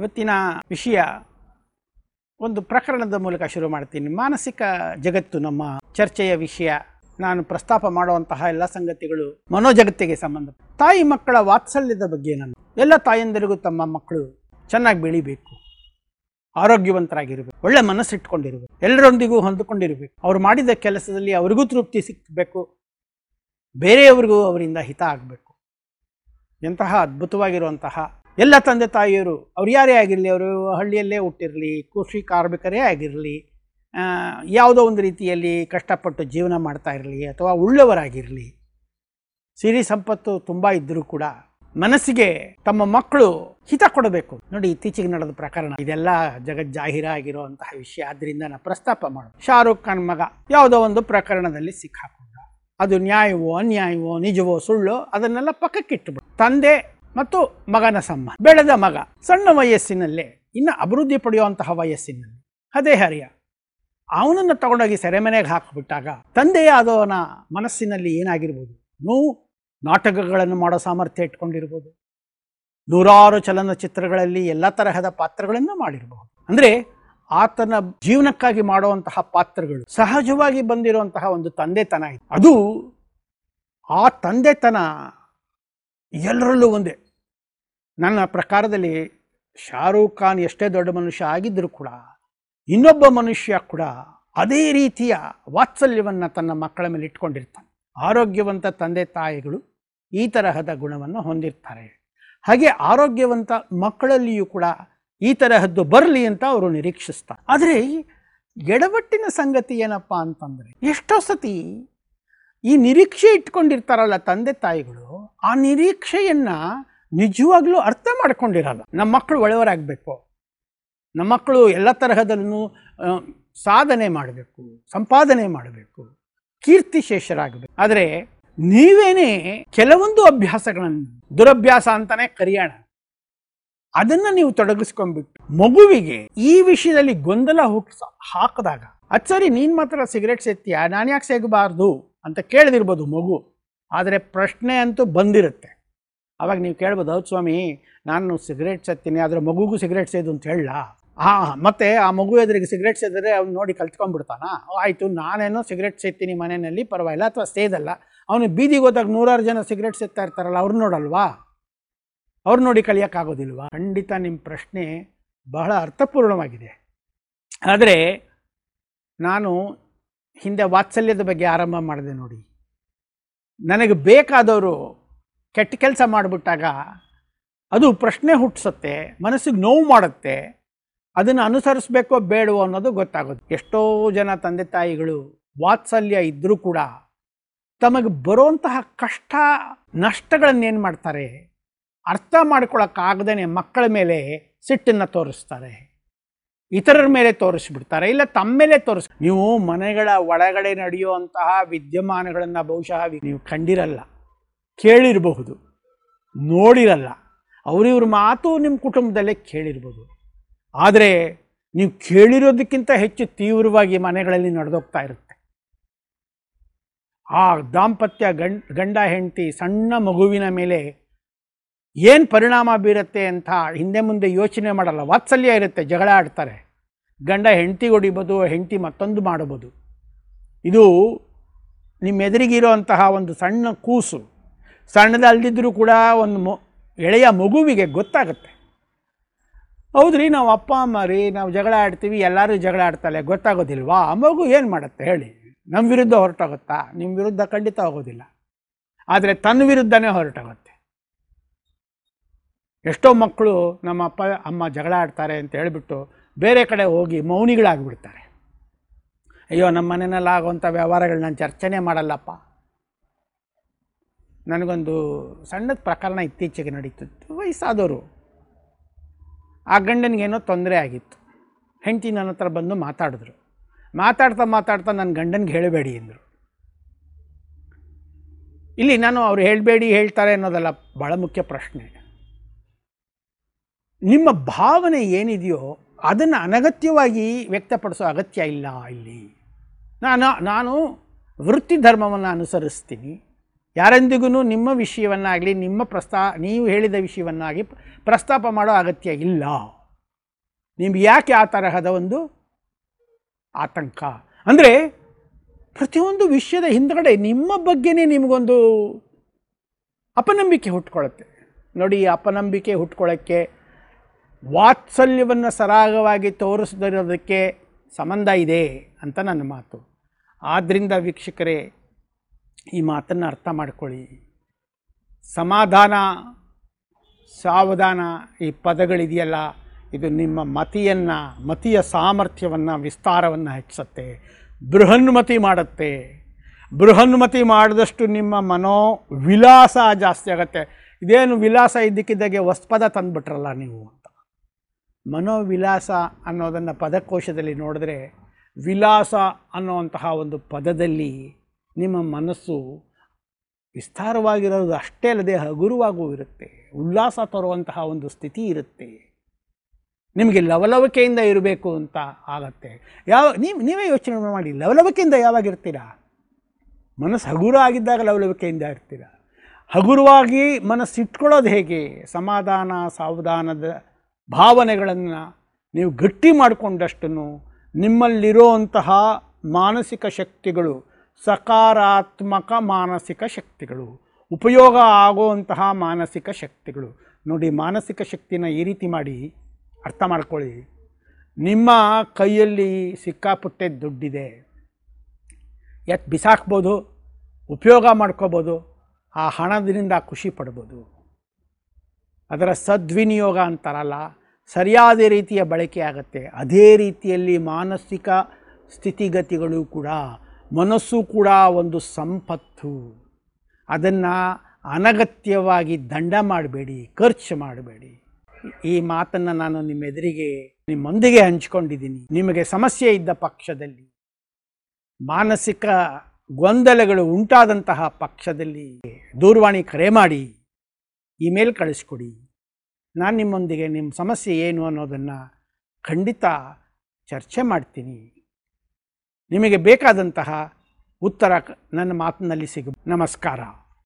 ಇವತ್ತಿನ ವಿಷಯ ಒಂದು ಪ್ರಕರಣದ ಮೂಲಕ ಶುರು ಮಾಡ್ತೀನಿ. ಮಾನಸಿಕ ಜಗತ್ತು ನಮ್ಮ ಚರ್ಚೆಯ ವಿಷಯ. ನಾನು ಪ್ರಸ್ತಾಪ ಮಾಡುವಂತಹ ಎಲ್ಲ ಸಂಗತಿಗಳು ಮನೋಜಗತ್ತಿಗೆ ಸಂಬಂಧ. ತಾಯಿ ಮಕ್ಕಳ ವಾತ್ಸಲ್ಯದ ಬಗ್ಗೆ ನಾನು ಎಲ್ಲ ತಾಯಂದಿರಿಗೂ ತಮ್ಮ ಮಕ್ಕಳು ಚೆನ್ನಾಗಿ ಬೆಳಿಬೇಕು. ಆರೋಗ್ಯವಂತರಾಗಿರಬೇಕು. ಒಳ್ಳೆ ಮನಸ್ಸಿಟ್ಕೊಂಡಿರಬೇಕು. ಎಲ್ಲರೊಂದಿಗೂ ಹೊಂದಿಕೊಂಡಿರಬೇಕು. ಅವ್ರು ಮಾಡಿದ ಕೆಲಸದಲ್ಲಿ ಅವರಿಗೂ ತೃಪ್ತಿ ಸಿಕ್ಕಬೇಕು ಬೇರೆಯವರಿಗೂ ಅವರಿಂದ ಹಿತ ಆಗಬೇಕು. ಎಂತಹ ಅದ್ಭುತವಾಗಿರುವಂತಹ ಎಲ್ಲ ತಂದೆ ತಾಯಿಯರು, ಅವ್ರು ಯಾರೇ ಆಗಿರಲಿ, ಅವರು ಹಳ್ಳಿಯಲ್ಲೇ ಹುಟ್ಟಿರಲಿ, ಕೃಷಿ ಕಾರ್ಮಿಕರೇ ಆಗಿರಲಿ ಯಾವುದೋ ಒಂದು ರೀತಿಯಲ್ಲಿ ಕಷ್ಟಪಟ್ಟು ಜೀವನ ಮಾಡ್ತಾ ಇರಲಿ ಅಥವಾ ಉಳ್ಳವರಾಗಿರಲಿ, ಸಿರಿ ಸಂಪತ್ತು ತುಂಬ ಇದ್ದರೂ ಕೂಡ ಮನಸ್ಸಿಗೆ ತಮ್ಮ ಮಕ್ಕಳು ಹಿತ ಕೊಡಬೇಕು. ನೋಡಿ, ಇತ್ತೀಚೆಗೆ ನಡೆದ ಪ್ರಕರಣ, ಇದೆಲ್ಲ ಜಗಜ್ಜಾಹೀರ ಆಗಿರುವಂತಹ ವಿಷಯ. ಆದ್ದರಿಂದ ನಾನು ಪ್ರಸ್ತಾಪ ಮಾಡೋದು. ಶಾರುಖ್ ಖಾನ್ ಮಗ ಯಾವುದೋ ಒಂದು ಪ್ರಕರಣದಲ್ಲಿ ಸಿಕ್ಕಾಕೊಂಡ. ಅದು ನ್ಯಾಯವೋ, ಅನ್ಯಾಯವೋ, ನಿಜವೋ, ಸುಳ್ಳು, ಅದನ್ನೆಲ್ಲ ಪಕ್ಕಕ್ಕಿಟ್ಟುಬಿಡು ತಂದೆ ಮತ್ತು ಮಗನ ಸಂಬಂಧ ಬೆಳೆದ ಮಗ. ಸಣ್ಣ ವಯಸ್ಸಿನಲ್ಲೇ, ಇನ್ನು ಅಭಿವೃದ್ಧಿ ಪಡೆಯುವಂತಹ ವಯಸ್ಸಿನಲ್ಲಿ. ಅದೇ ಹರಿಯ. ಅವನನ್ನು ತಗೊಂಡೋಗಿ ಸೆರೆಮನೆಗೆ ಹಾಕಿಬಿಟ್ಟಾಗ ತಂದೆಯಾದವನ ಮನಸ್ಸಿನಲ್ಲಿ ಏನಾಗಿರ್ಬೋದು? ನೋವು, ನಾಟಕಗಳನ್ನು ಮಾಡೋ ಸಾಮರ್ಥ್ಯ ಇಟ್ಕೊಂಡಿರ್ಬೋದು. ನೂರಾರು ಚಲನಚಿತ್ರಗಳಲ್ಲಿ ಎಲ್ಲ ತರಹದ ಪಾತ್ರಗಳನ್ನು ಮಾಡಿರಬಹುದು ಅಂದರೆ, ಆತನ ಜೀವನಕ್ಕಾಗಿ ಮಾಡುವಂತಹ ಪಾತ್ರಗಳು, ಸಹಜವಾಗಿ ಬಂದಿರುವಂತಹ ಒಂದು ತಂದೆತನ ಇದೆ. ಅದು ಆ ತಂದೆತನ ಎಲ್ಲರಲ್ಲೂ ಒಂದೇ. ನನ್ನ ಪ್ರಕಾರದಲ್ಲಿ ಶಾರೂಖ್ ಖಾನ್ ಎಷ್ಟೇ ದೊಡ್ಡ ಮನುಷ್ಯ ಆಗಿದ್ದರೂ ಕೂಡ, ಇನ್ನೊಬ್ಬ ಮನುಷ್ಯ ಕೂಡ ಅದೇ ರೀತಿಯ ವಾತ್ಸಲ್ಯವನ್ನು ತನ್ನ ಮಕ್ಕಳ ಮೇಲೆ ಇಟ್ಕೊಂಡಿರ್ತಾನೆ. ಆರೋಗ್ಯವಂತ ತಂದೆ ತಾಯಿಗಳು ಈ ತರಹದ ಗುಣವನ್ನು ಹೊಂದಿರ್ತಾರೆ. ಹಾಗೆ ಆರೋಗ್ಯವಂತ ಮಕ್ಕಳಲ್ಲಿಯೂ ಕೂಡ ಈ ತರಹದ್ದು ಬರಲಿ ಅಂತ ಅವರು ನಿರೀಕ್ಷಿಸ್ತಾರೆ. ಆದರೆ ಎಡವಟ್ಟಿನ ಸಂಗತಿ ಏನಪ್ಪ ಅಂತಂದರೆ, ಎಷ್ಟೋ ಸತಿ ಈ ನಿರೀಕ್ಷೆ ಇಟ್ಕೊಂಡಿರ್ತಾರಲ್ಲ ತಂದೆ ತಾಯಿಗಳು, ಆ ನಿರೀಕ್ಷೆಯನ್ನ ನಿಜವಾಗ್ಲೂ ಅರ್ಥ ಮಾಡ್ಕೊಂಡಿರಲ್ಲ. ನಮ್ಮ ಮಕ್ಕಳು ಒಳ್ಳೆಯವರಾಗಬೇಕು. ನಮ್ಮ ಮಕ್ಕಳು ಎಲ್ಲ ತರಹದಲ್ಲೂ ಸಾಧನೆ ಮಾಡಬೇಕು, ಸಂಪಾದನೆ ಮಾಡಬೇಕು ಕೀರ್ತಿಶೇಷರಾಗಬೇಕು ಆದರೆ ನೀವೇನೇ ಕೆಲವೊಂದು ಅಭ್ಯಾಸಗಳನ್ನು, ದುರಭ್ಯಾಸ ಅಂತಾನೆ ಕರೆಯೋಣ. ಅದನ್ನ ನೀವು ತೊಡಗಿಸ್ಕೊಂಡ್ಬಿಟ್ಟು ಮಗುವಿಗೆ ಈ ವಿಷಯದಲ್ಲಿ ಗೊಂದಲ ಹುಟ್ಟಿಸ ಹಾಕಿದಾಗ, ಅದು ಸರಿ, ನೀನು ಮಾತ್ರ ಸಿಗರೇಟ್ ಸೇತೀಯ ನಾನು ಯಾಕೆ ಸೇಗಬಾರ್ದು? ಅಂತ ಕೇಳದಿರ್ಬೋದು ಮಗು. ಆದರೆ ಪ್ರಶ್ನೆ ಅಂತೂ ಬಂದಿರುತ್ತೆ. ಅವಾಗ ನೀವು ಕೇಳ್ಬೋದು, ಹೌದು ಸ್ವಾಮಿ, ನಾನು ಸಿಗರೇಟ್ ಸತ್ತೀನಿ ಅದರ ಮಗುಗೂ ಸಿಗರೇಟ್ ಸೇದು ಅಂತ ಹೇಳಲ್ಲ ಹಾಂ ಮತ್ತೆ ಆ ಮಗು ಎದುರಿಗೆ ಸಿಗರೇಟ್ ಸೇದರೆ ಅವ್ನು ನೋಡಿ ಕಲ್ತ್ಕೊಂಡ್ಬಿಡ್ತಾನ? ಆಯಿತು, ನಾನೇನೋ ಸಿಗರೇಟ್ ಸೇತೀನಿ ಮನೆಯಲ್ಲಿ, ಪರವಾಗಿಲ್ಲ, ಅಥವಾ ಸೇದಲ್ಲ. ಅವನು ಬೀದಿಗೆ ಹೋದಾಗ ನೂರಾರು ಜನ ಸಿಗರೇಟ್ ಸೇದ್ತಾ ಇರ್ತಾರಲ್ಲ, ಅವ್ರು ನೋಡಲ್ವಾ? ಅವ್ರು ನೋಡಿ ಕಲಿಯೋಕ್ಕಾಗೋದಿಲ್ವಾ? ಖಂಡಿತ ನಿಮ್ಮ ಪ್ರಶ್ನೆ ಬಹಳ ಅರ್ಥಪೂರ್ಣವಾಗಿದೆ. ಆದರೆ ನಾನು ಹಿಂದೆ ವಾತ್ಸಲ್ಯದ ಬಗ್ಗೆ ಆರಂಭ ಮಾಡಿದೆ ನೋಡಿ. ನನಗೆ ಬೇಕಾದವರು ಕೆಟ್ಟ ಕೆಲಸ ಮಾಡಿಬಿಟ್ಟಾಗ ಅದು ಪ್ರಶ್ನೆ ಹುಟ್ಟಿಸುತ್ತೆ, ಮನಸ್ಸಿಗೆ ನೋವು ಮಾಡುತ್ತೆ, ಅದನ್ನು ಅನುಸರಿಸಬೇಕೋ ಬೇಡವೋ ಅನ್ನೋದು ಗೊತ್ತಾಗುತ್ತೆ ಎಷ್ಟೋ ಜನ ತಂದೆ ತಾಯಿಗಳು ವಾತ್ಸಲ್ಯ ಇದ್ದರೂ ಕೂಡ ತಮಗೆ ಬರುವಂತಹ ಕಷ್ಟ ನಷ್ಟಗಳನ್ನೇನು ಮಾಡ್ತಾರೆ? ಅರ್ಥ ಮಾಡ್ಕೊಳಕ್ಕಾಗದೇ ಮಕ್ಕಳ ಮೇಲೆ ಸಿಟ್ಟನ್ನು ತೋರಿಸ್ತಾರೆ. ಇತರರ ಮೇಲೆ ತೋರಿಸ್ಬಿಡ್ತಾರೆ, ಇಲ್ಲ ತಮ್ಮ ಮೇಲೆ ತೋರಿಸ್. ನೀವು ಮನೆಗಳ ಒಳಗಡೆ ನಡೆಯುವಂತಹ ವಿದ್ಯಮಾನಗಳನ್ನು ಬಹುಶಃ ನೀವು ಕಂಡಿರಲ್ಲ. ಕೇಳಿರಬಹುದು. ನೋಡಿರಲ್ಲ. ಅವರಿವ್ರ ಮಾತು ನಿಮ್ಮ ಕುಟುಂಬದಲ್ಲೇ ಕೇಳಿರ್ಬೋದು ಆದರೆ ನೀವು ಕೇಳಿರೋದಕ್ಕಿಂತ ಹೆಚ್ಚು ತೀವ್ರವಾಗಿ ಮನೆಗಳಲ್ಲಿ ನಡೆದೋಗ್ತಾ ಇರುತ್ತೆ. ಆ ದಾಂಪತ್ಯ ಗಂಡ್, ಗಂಡ, ಹೆಂಡತಿ, ಸಣ್ಣ ಮಗುವಿನ ಮೇಲೆ ಏನು ಪರಿಣಾಮ ಬೀರುತ್ತೆ ಅಂತ ಹಿಂದೆ ಮುಂದೆ ಯೋಚನೆ ಮಾಡಲ್ಲ. ವಾತ್ಸಲ್ಯ ಇರುತ್ತೆ, ಜಗಳ ಆಡ್ತಾರೆ. ಗಂಡ ಹೆಂಡತಿ ಹೊಡಿಬೋದು, ಹೆಂಡತಿ ಮತ್ತೊಂದು ಮಾಡಬೋದು. ಇದು ನಿಮ್ಮ ಎದುರಿಗಿರುವಂತಹ ಒಂದು ಸಣ್ಣ ಕೂಸು. ಸಣ್ಣದಲ್ದಿದ್ರೂ ಕೂಡ ಒಂದು ಮೊ, ಎಳೆಯ ಮಗುವಿಗೆ ಗೊತ್ತಾಗುತ್ತೆ. ಹೌದ್ರಿ, ನಾವು ಅಪ್ಪ, ಅಮ್ಮ ರೀ, ನಾವು ಜಗಳ ಆಡ್ತೀವಿ, ಎಲ್ಲರೂ ಜಗಳ ಆಡ್ತಾಳೆ, ಗೊತ್ತಾಗೋದಿಲ್ವಾ? ಆ ಮಗು ಏನು ಮಾಡುತ್ತೆ ಹೇಳಿ. ನಮ್ಮ ವಿರುದ್ಧ ಹೊರಟೋಗುತ್ತಾ? ನಿಮ್ಮ ವಿರುದ್ಧ ಖಂಡಿತ ಹೋಗೋದಿಲ್ಲ. ಆದರೆ ತನ್ನ ವಿರುದ್ಧನೇ ಹೊರಟೋಗುತ್ತೆ. ಎಷ್ಟೋ ಮಕ್ಕಳು ನಮ್ಮ ಅಪ್ಪ, ಅಮ್ಮ ಜಗಳ ಆಡ್ತಾರೆ ಅಂತ ಹೇಳಿಬಿಟ್ಟು ಬೇರೆ ಕಡೆ ಹೋಗಿ ಮೌನಿಗಳಾಗಿಬಿಡ್ತಾರೆ. ಅಯ್ಯೋ ನಮ್ಮ ಮನೆಯಲ್ಲಿ ಆಗುವಂಥ ವ್ಯವಹಾರಗಳು ನಾನು ಚರ್ಚೆನೇ ಮಾಡಲ್ಲಪ್ಪ. ನನಗೊಂದು ಸಣ್ಣದ ಪ್ರಕರಣ ಇತ್ತೀಚೆಗೆ ನಡೀತಿತ್ತು. ವಯಸ್ಸಾದವರು ಆ ಗಂಡನಿಗೇನೋ ತೊಂದರೆ ಆಗಿತ್ತು. ಹೆಂಡತಿ ನನ್ನ ಹತ್ರ ಬಂದು ಮಾತಾಡಿದ್ರು. ಮಾತಾಡ್ತಾ ಮಾತಾಡ್ತಾ ನನ್ನ ಗಂಡನಿಗೆ ಹೇಳಬೇಡಿ ಅಂದರು. ಇಲ್ಲಿ ನಾನು ಅವ್ರು ಹೇಳಬೇಡಿ ಹೇಳ್ತಾರೆ ಅನ್ನೋದಲ್ಲ ಭಾಳ ಮುಖ್ಯ ಪ್ರಶ್ನೆ. ನಿಮ್ಮ ಭಾವನೆ ಏನಿದೆಯೋ ಅದನ್ನು ಅನಗತ್ಯವಾಗಿ ವ್ಯಕ್ತಪಡಿಸೋ ಅಗತ್ಯ ಇಲ್ಲ ಇಲ್ಲಿ. ನಾನು ನಾನು ವೃತ್ತಿ ಧರ್ಮವನ್ನು ಅನುಸರಿಸ್ತೀನಿ. ಯಾರೆಂದಿಗೂ ನಿಮ್ಮ ವಿಷಯವನ್ನಾಗಲಿ, ನಿಮ್ಮ ಪ್ರಸ್ತಾ, ನೀವು ಹೇಳಿದ ವಿಷಯವನ್ನಾಗಿ ಪ್ರಸ್ತಾಪ ಮಾಡೋ ಅಗತ್ಯ ಇಲ್ಲ. ನಿಮ್ಗೆ ಯಾಕೆ ಆ ತರಹದ ಒಂದು ಆತಂಕ? ಅಂದರೆ ಪ್ರತಿಯೊಂದು ವಿಷಯದ ಹಿಂದ್ಗಡೆ ನಿಮ್ಮ ಬಗ್ಗೆನೇ ನಿಮಗೊಂದು ಅಪನಂಬಿಕೆ ಹುಟ್ಕೊಳ್ಳುತ್ತೆ. ನೋಡಿ ಅಪನಂಬಿಕೆ ಹುಟ್ಕೊಳ್ಳೋಕ್ಕೆ ವಾತ್ಸಲ್ಯವನ್ನು ಸರಾಗವಾಗಿ ತೋರಿಸದಿರೋದಕ್ಕೆ ಸಂಬಂಧ ಇದೆ ಅಂತ ನನ್ನ ಮಾತು. ಆದ್ದರಿಂದ ವೀಕ್ಷಕರೇ ಈ ಮಾತನ್ನು ಅರ್ಥ ಮಾಡ್ಕೊಳ್ಳಿ. ಸಮಾಧಾನ, ಸಾವಧಾನ ಈ ಪದಗಳಿದೆಯಲ್ಲ, ಇದು ನಿಮ್ಮ ಮತಿಯನ್ನು, ಮತಿಯ ಸಾಮರ್ಥ್ಯವನ್ನು, ವಿಸ್ತಾರವನ್ನು ಹೆಚ್ಚಿಸುತ್ತೆ. ಬೃಹನ್ಮತಿ ಮಾಡುತ್ತೆ. ಬೃಹನ್ಮತಿ ಮಾಡಿದಷ್ಟು ನಿಮ್ಮ ಮನೋ ವಿಲಾಸ ಜಾಸ್ತಿ ಆಗುತ್ತೆ. ಇದೇನು ವಿಲಾಸ ಇದ್ದಕ್ಕಿದ್ದಾಗೆ ಹೊಸ್ಪದ ತಂದುಬಿಟ್ರಲ್ಲ ನೀವು ಅಂತ. ಮನೋವಿಲಾಸ ಅನ್ನೋದನ್ನು ಪದಕೋಶದಲ್ಲಿ ನೋಡಿದ್ರೆ ವಿಲಾಸ ಅನ್ನುವಂತಹ ಒಂದು ಪದದಲ್ಲಿ ನಿಮ್ಮ ಮನಸ್ಸು ವಿಸ್ತಾರವಾಗಿರೋದು ಅಷ್ಟೇ ಅಲ್ಲದೆ ಹಗುರವಾಗೂ ಇರುತ್ತೆ. ಉಲ್ಲಾಸ ತರುವಂತಹ ಒಂದು ಸ್ಥಿತಿ ಇರುತ್ತೆ. ನಿಮಗೆ ಲವಲವಿಕೆಯಿಂದ ಇರಬೇಕು ಅಂತ ಆಗತ್ತೆ. ಯಾವ, ನೀವು, ನೀವೇ ಯೋಚನೆ ಮಾಡಿ, ಲವಲವಿಕೆಯಿಂದ ಯಾವಾಗ ಇರ್ತೀರಾ ಮನಸ್ಸು ಹಗುರ ಆಗಿದ್ದಾಗ ಲವಲವಿಕೆಯಿಂದ ಇರ್ತೀರ? ಹಗುರವಾಗಿ ಮನಸ್ಸು ಇಟ್ಕೊಳ್ಳೋದು ಹೇಗೆ? ಸಮಾಧಾನ, ಸಾವಧಾನದ ಭಾವನೆಗಳನ್ನು ನೀವು ಗಟ್ಟಿ ಮಾಡಿಕೊಂಡಷ್ಟು ನಿಮ್ಮಲ್ಲಿರುವಂತಹ ಮಾನಸಿಕ ಶಕ್ತಿಗಳು ಸಕಾರಾತ್ಮಕ ಮಾನಸಿಕ ಶಕ್ತಿಗಳು. ಉಪಯೋಗ ಆಗುವಂತಹ ಮಾನಸಿಕ ಶಕ್ತಿಗಳು. ನೋಡಿ, ಮಾನಸಿಕ ಶಕ್ತಿನ ಈ ರೀತಿ ಮಾಡಿ ಅರ್ಥ ಮಾಡ್ಕೊಳ್ಳಿ. ನಿಮ್ಮ ಕೈಯಲ್ಲಿ ಸಿಕ್ಕಾಪುಟ್ಟೆ ದುಡ್ಡಿದೆ. ಎತ್ ಬಿಸಾಕ್ಬೋದು, ಉಪಯೋಗ ಮಾಡ್ಕೋಬೋದು, ಆ ಹಣದಿಂದ ಖುಷಿ ಪಡ್ಬೋದು. ಅದರ ಸದ್ವಿನಿಯೋಗ ಅಂತಾರಲ್ಲ, ಸರಿಯಾದ ರೀತಿಯ ಬಳಕೆ ಆಗುತ್ತೆ. ಅದೇ ರೀತಿಯಲ್ಲಿ ಮಾನಸಿಕ ಸ್ಥಿತಿಗತಿಗಳು ಕೂಡ ಮನಸ್ಸು ಕೂಡ ಒಂದು ಸಂಪತ್ತು. ಅದನ್ನು ಅನಗತ್ಯವಾಗಿ ದಂಡ ಮಾಡಬೇಡಿ, ಖರ್ಚು ಮಾಡಬೇಡಿ. ಈ ಮಾತನ್ನು ನಾನು ನಿಮ್ಮ ಎದುರಿಗೆ ನಿಮ್ಮೊಂದಿಗೆ ಹಂಚಿಕೊಂಡಿದ್ದೀನಿ. ನಿಮಗೆ ಸಮಸ್ಯೆ ಇದ್ದ ಪಕ್ಷದಲ್ಲಿ, ಮಾನಸಿಕ ಗೊಂದಲಗಳು ಉಂಟಾದಂತಹ ಪಕ್ಷದಲ್ಲಿ ದೂರವಾಣಿ ಕರೆ ಮಾಡಿ, ಇಮೇಲ್ ಕಳಿಸ್ಕೊಡಿ. ನಾನು ನಿಮ್ಮೊಂದಿಗೆ ನಿಮ್ಮ ಸಮಸ್ಯೆ ಏನು ಅನ್ನೋದನ್ನು ಖಂಡಿತ ಚರ್ಚೆ ಮಾಡ್ತೀನಿ. ನಿಮಗೆ ಬೇಕಾದಂತಹ ಉತ್ತರ ನನ್ನ ಮಾತಿನಲ್ಲಿ ಸಿಗ ನಮಸ್ಕಾರ.